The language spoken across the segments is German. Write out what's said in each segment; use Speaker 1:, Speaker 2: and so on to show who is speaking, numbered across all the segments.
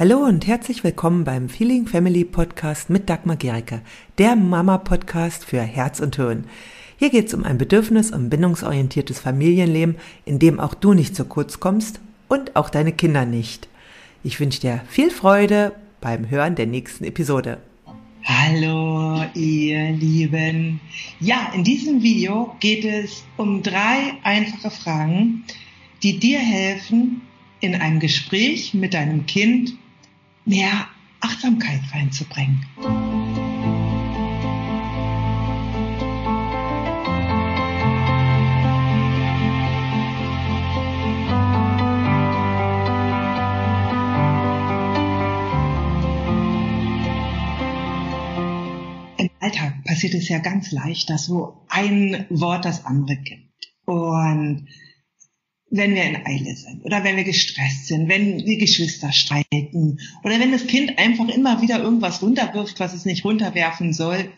Speaker 1: Hallo und herzlich willkommen beim Feeling Family Podcast mit Dagmar Gericke, der Mama-Podcast für Herz und Hirn. Hier geht es um ein bedürfnis- und bindungsorientiertes Familienleben, in dem auch du nicht zu kurz kommst und auch deine Kinder nicht. Ich wünsche dir viel Freude beim Hören der nächsten Episode.
Speaker 2: Hallo, ihr Lieben. Ja, in diesem Video geht es um drei einfache Fragen, die dir helfen, in einem Gespräch mit deinem Kind mehr Achtsamkeit reinzubringen. Im Alltag passiert es ja ganz leicht, dass so ein Wort das andere gibt. Und wenn wir in Eile sind oder wenn wir gestresst sind, wenn die Geschwister streiten oder wenn das Kind einfach immer wieder irgendwas runterwirft, was es nicht runterwerfen soll.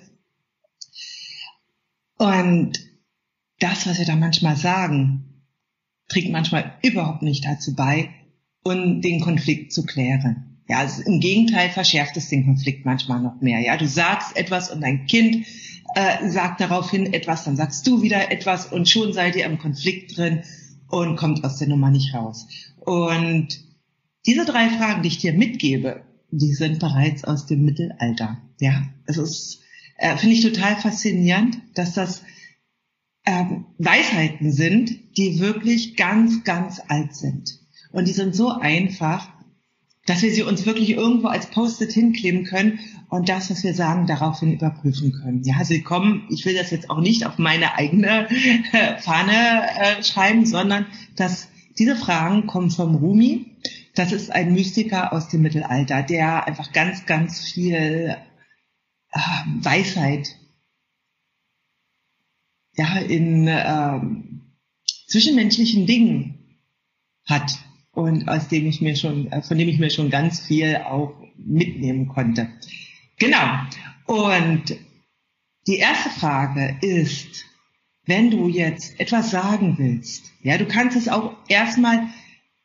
Speaker 2: Und das, was wir da manchmal sagen, trägt manchmal überhaupt nicht dazu bei, um den Konflikt zu klären. Ja, also im Gegenteil verschärft es den Konflikt manchmal noch mehr. Ja, du sagst etwas und dein Kind äh, sagt daraufhin etwas, dann sagst du wieder etwas und schon seid ihr im Konflikt drin und kommt aus der Nummer nicht raus. Und diese drei Fragen, die ich dir mitgebe, die sind bereits aus dem Mittelalter. Ja, es ist, äh, finde ich total faszinierend, dass das ähm, Weisheiten sind, die wirklich ganz, ganz alt sind. Und die sind so einfach, dass wir sie uns wirklich irgendwo als Post-it hinkleben können und das, was wir sagen, daraufhin überprüfen können. Ja, sie kommen, ich will das jetzt auch nicht auf meine eigene äh, Fahne äh, schreiben, sondern dass diese Fragen kommen vom Rumi. Das ist ein Mystiker aus dem Mittelalter, der einfach ganz, ganz viel äh, Weisheit ja, in ähm, zwischenmenschlichen Dingen hat und aus dem ich mir schon, äh, von dem ich mir schon ganz viel auch mitnehmen konnte. Genau. Und die erste Frage ist, wenn du jetzt etwas sagen willst, ja, du kannst es auch erstmal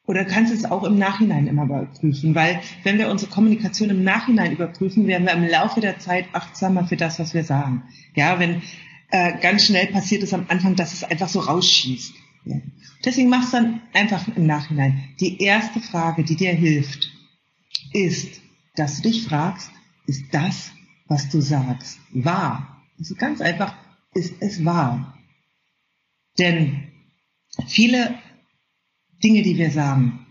Speaker 2: oder kannst es auch im Nachhinein immer überprüfen, weil wenn wir unsere Kommunikation im Nachhinein überprüfen, werden wir im Laufe der Zeit achtsamer für das, was wir sagen. Ja, wenn äh, ganz schnell passiert es am Anfang, dass es einfach so rausschießt. Deswegen machst du dann einfach im Nachhinein. Die erste Frage, die dir hilft, ist, dass du dich fragst, ist das, was du sagst, wahr? Also ganz einfach, ist es wahr? Denn viele Dinge, die wir sagen,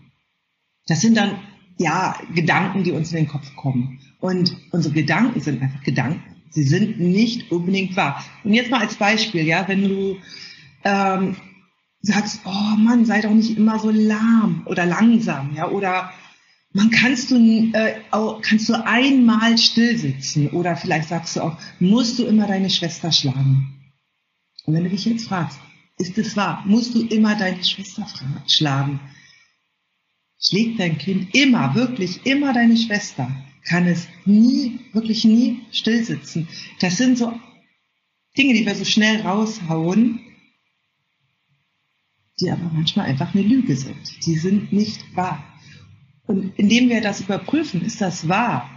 Speaker 2: das sind dann ja Gedanken, die uns in den Kopf kommen. Und unsere Gedanken sind einfach Gedanken. Sie sind nicht unbedingt wahr. Und jetzt mal als Beispiel, ja, wenn du ähm, sagst, oh Mann, sei doch nicht immer so lahm oder langsam, ja, oder man kannst du äh, kannst du einmal still sitzen oder vielleicht sagst du auch, musst du immer deine Schwester schlagen. Und wenn du dich jetzt fragst, ist es wahr? Musst du immer deine Schwester schlagen? Schlägt dein Kind immer, wirklich immer deine Schwester? Kann es nie, wirklich nie still sitzen? Das sind so Dinge, die wir so schnell raushauen, die aber manchmal einfach eine Lüge sind. Die sind nicht wahr. Und indem wir das überprüfen, ist das wahr?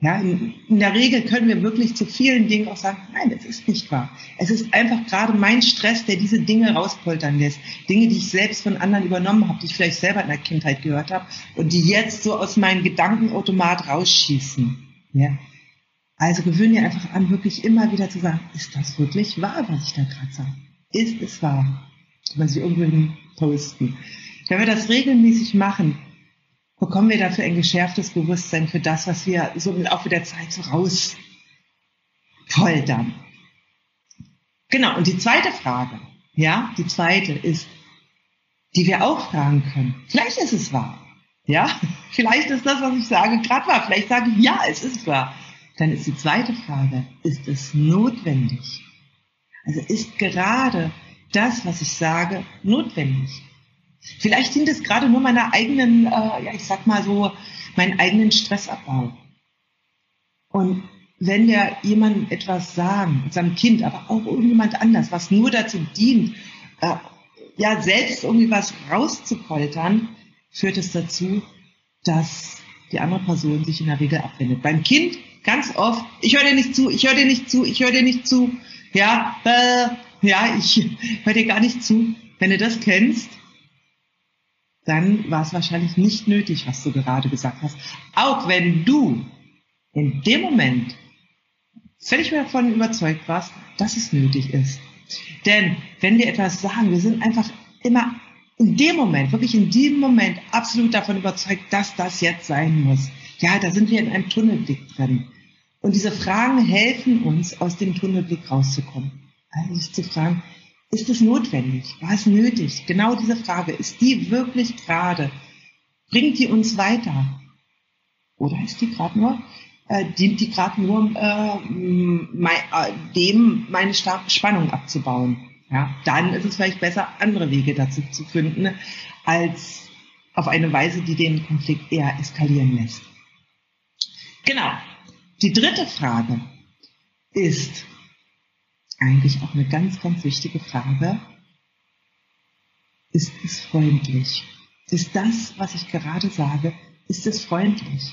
Speaker 2: Ja, in, in, der Regel können wir wirklich zu vielen Dingen auch sagen, nein, es ist nicht wahr. Es ist einfach gerade mein Stress, der diese Dinge rauspoltern lässt. Dinge, die ich selbst von anderen übernommen habe, die ich vielleicht selber in der Kindheit gehört habe und die jetzt so aus meinem Gedankenautomat rausschießen. Ja. Also gewöhne dir einfach an, wirklich immer wieder zu sagen, ist das wirklich wahr, was ich da gerade sage? Ist es wahr? Man sich irgendwo posten. Wenn wir das regelmäßig machen, bekommen wir dafür ein geschärftes Bewusstsein für das, was wir so im Laufe der Zeit so rauspoltern. Genau, und die zweite Frage, ja, die zweite ist, die wir auch fragen können. Vielleicht ist es wahr. Ja, vielleicht ist das, was ich sage, gerade wahr. Vielleicht sage ich, ja, es ist wahr. Dann ist die zweite Frage, ist es notwendig? Also ist gerade das, was ich sage, notwendig? Vielleicht dient es gerade nur meiner eigenen, äh, ja, ich sag mal so, meinen eigenen Stressabbau. Und wenn wir jemandem etwas sagen, unserem Kind, aber auch irgendjemand anders, was nur dazu dient, äh, ja, selbst irgendwie was rauszupoltern, führt es dazu, dass die andere Person sich in der Regel abwendet. Beim Kind ganz oft, ich höre dir nicht zu, ich höre dir nicht zu, ich höre dir nicht zu, ja, äh, ja, ich höre dir gar nicht zu. Wenn du das kennst, dann war es wahrscheinlich nicht nötig, was du gerade gesagt hast. Auch wenn du in dem Moment völlig davon überzeugt warst, dass es nötig ist. Denn wenn wir etwas sagen, wir sind einfach immer in dem Moment, wirklich in diesem Moment absolut davon überzeugt, dass das jetzt sein muss. Ja, da sind wir in einem Tunnelblick drin. Und diese Fragen helfen uns, aus dem Tunnelblick rauszukommen. Also sich zu fragen, ist es notwendig? War es nötig? Genau diese Frage, ist die wirklich gerade? Bringt die uns weiter? Oder ist die gerade nur, äh, dient die gerade nur äh, mein, äh, dem, meine Spannung abzubauen? Ja, dann ist es vielleicht besser, andere Wege dazu zu finden, als auf eine Weise, die den Konflikt eher eskalieren lässt. Genau. Die dritte Frage ist eigentlich auch eine ganz, ganz wichtige Frage. Ist es freundlich? Ist das, was ich gerade sage, ist es freundlich?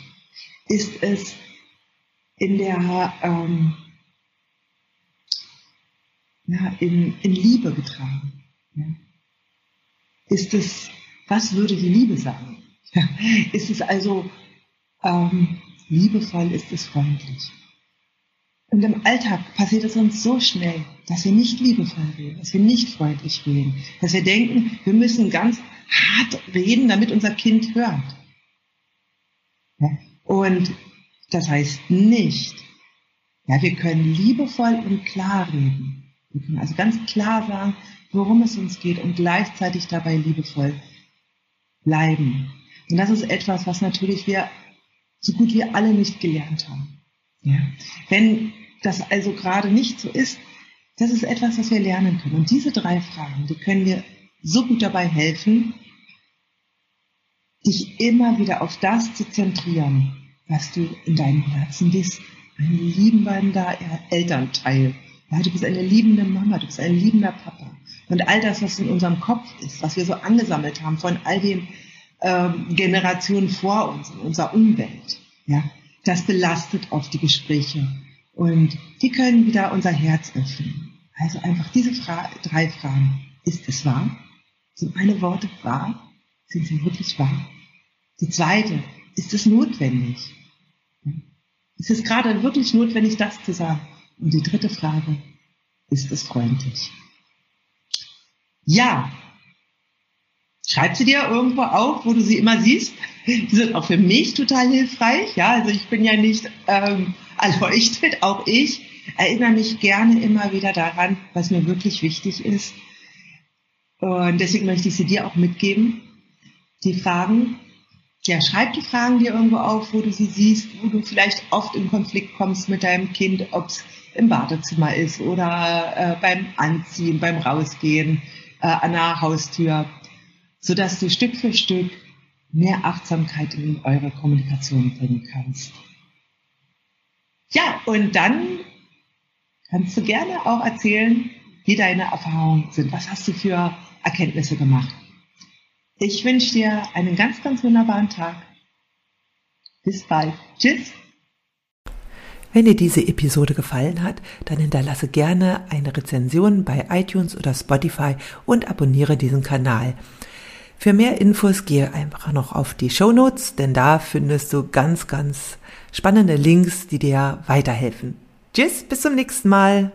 Speaker 2: Ist es in der ähm, ja, in, in Liebe getragen? Ja? Ist es, was würde die Liebe sagen? Ist es also ähm, liebevoll, ist es freundlich? Und im Alltag passiert es uns so schnell, dass wir nicht liebevoll reden, dass wir nicht freundlich reden, dass wir denken, wir müssen ganz hart reden, damit unser Kind hört. Ja? Und das heißt nicht, ja, wir können liebevoll und klar reden. Wir können also ganz klar sagen, worum es uns geht und gleichzeitig dabei liebevoll bleiben. Und das ist etwas, was natürlich wir so gut wie alle nicht gelernt haben. Ja. Wenn das also gerade nicht so ist, das ist etwas, was wir lernen können. Und diese drei Fragen, die können dir so gut dabei helfen, dich immer wieder auf das zu zentrieren, was du in deinem Herzen bist. Ein liebender Elternteil, ja, du bist eine liebende Mama, du bist ein liebender Papa. Und all das, was in unserem Kopf ist, was wir so angesammelt haben von all den ähm, Generationen vor uns in unserer Umwelt, ja, das belastet oft die Gespräche. Und die können wieder unser Herz öffnen. Also einfach diese Fra drei Fragen. Ist es wahr? Sind meine Worte wahr? Sind sie wirklich wahr? Die zweite, ist es notwendig? Ist es gerade wirklich notwendig, das zu sagen? Und die dritte Frage, ist es freundlich? Ja. Schreib sie dir irgendwo auf, wo du sie immer siehst. Die sind auch für mich total hilfreich. Ja, also ich bin ja nicht ähm, erleuchtet, auch ich erinnere mich gerne immer wieder daran, was mir wirklich wichtig ist. Und deswegen möchte ich sie dir auch mitgeben. Die Fragen, ja, schreib die Fragen dir irgendwo auf, wo du sie siehst, wo du vielleicht oft in Konflikt kommst mit deinem Kind, ob es im Badezimmer ist oder äh, beim Anziehen, beim Rausgehen, äh, an der Haustür, sodass du Stück für Stück mehr Achtsamkeit in eure Kommunikation bringen kannst. Ja, und dann kannst du gerne auch erzählen, wie deine Erfahrungen sind. Was hast du für Erkenntnisse gemacht? Ich wünsche dir einen ganz, ganz wunderbaren Tag. Bis bald. Tschüss.
Speaker 1: Wenn dir diese Episode gefallen hat, dann hinterlasse gerne eine Rezension bei iTunes oder Spotify und abonniere diesen Kanal. Für mehr Infos gehe einfach noch auf die Show Notes, denn da findest du ganz, ganz spannende Links, die dir weiterhelfen. Tschüss, bis zum nächsten Mal.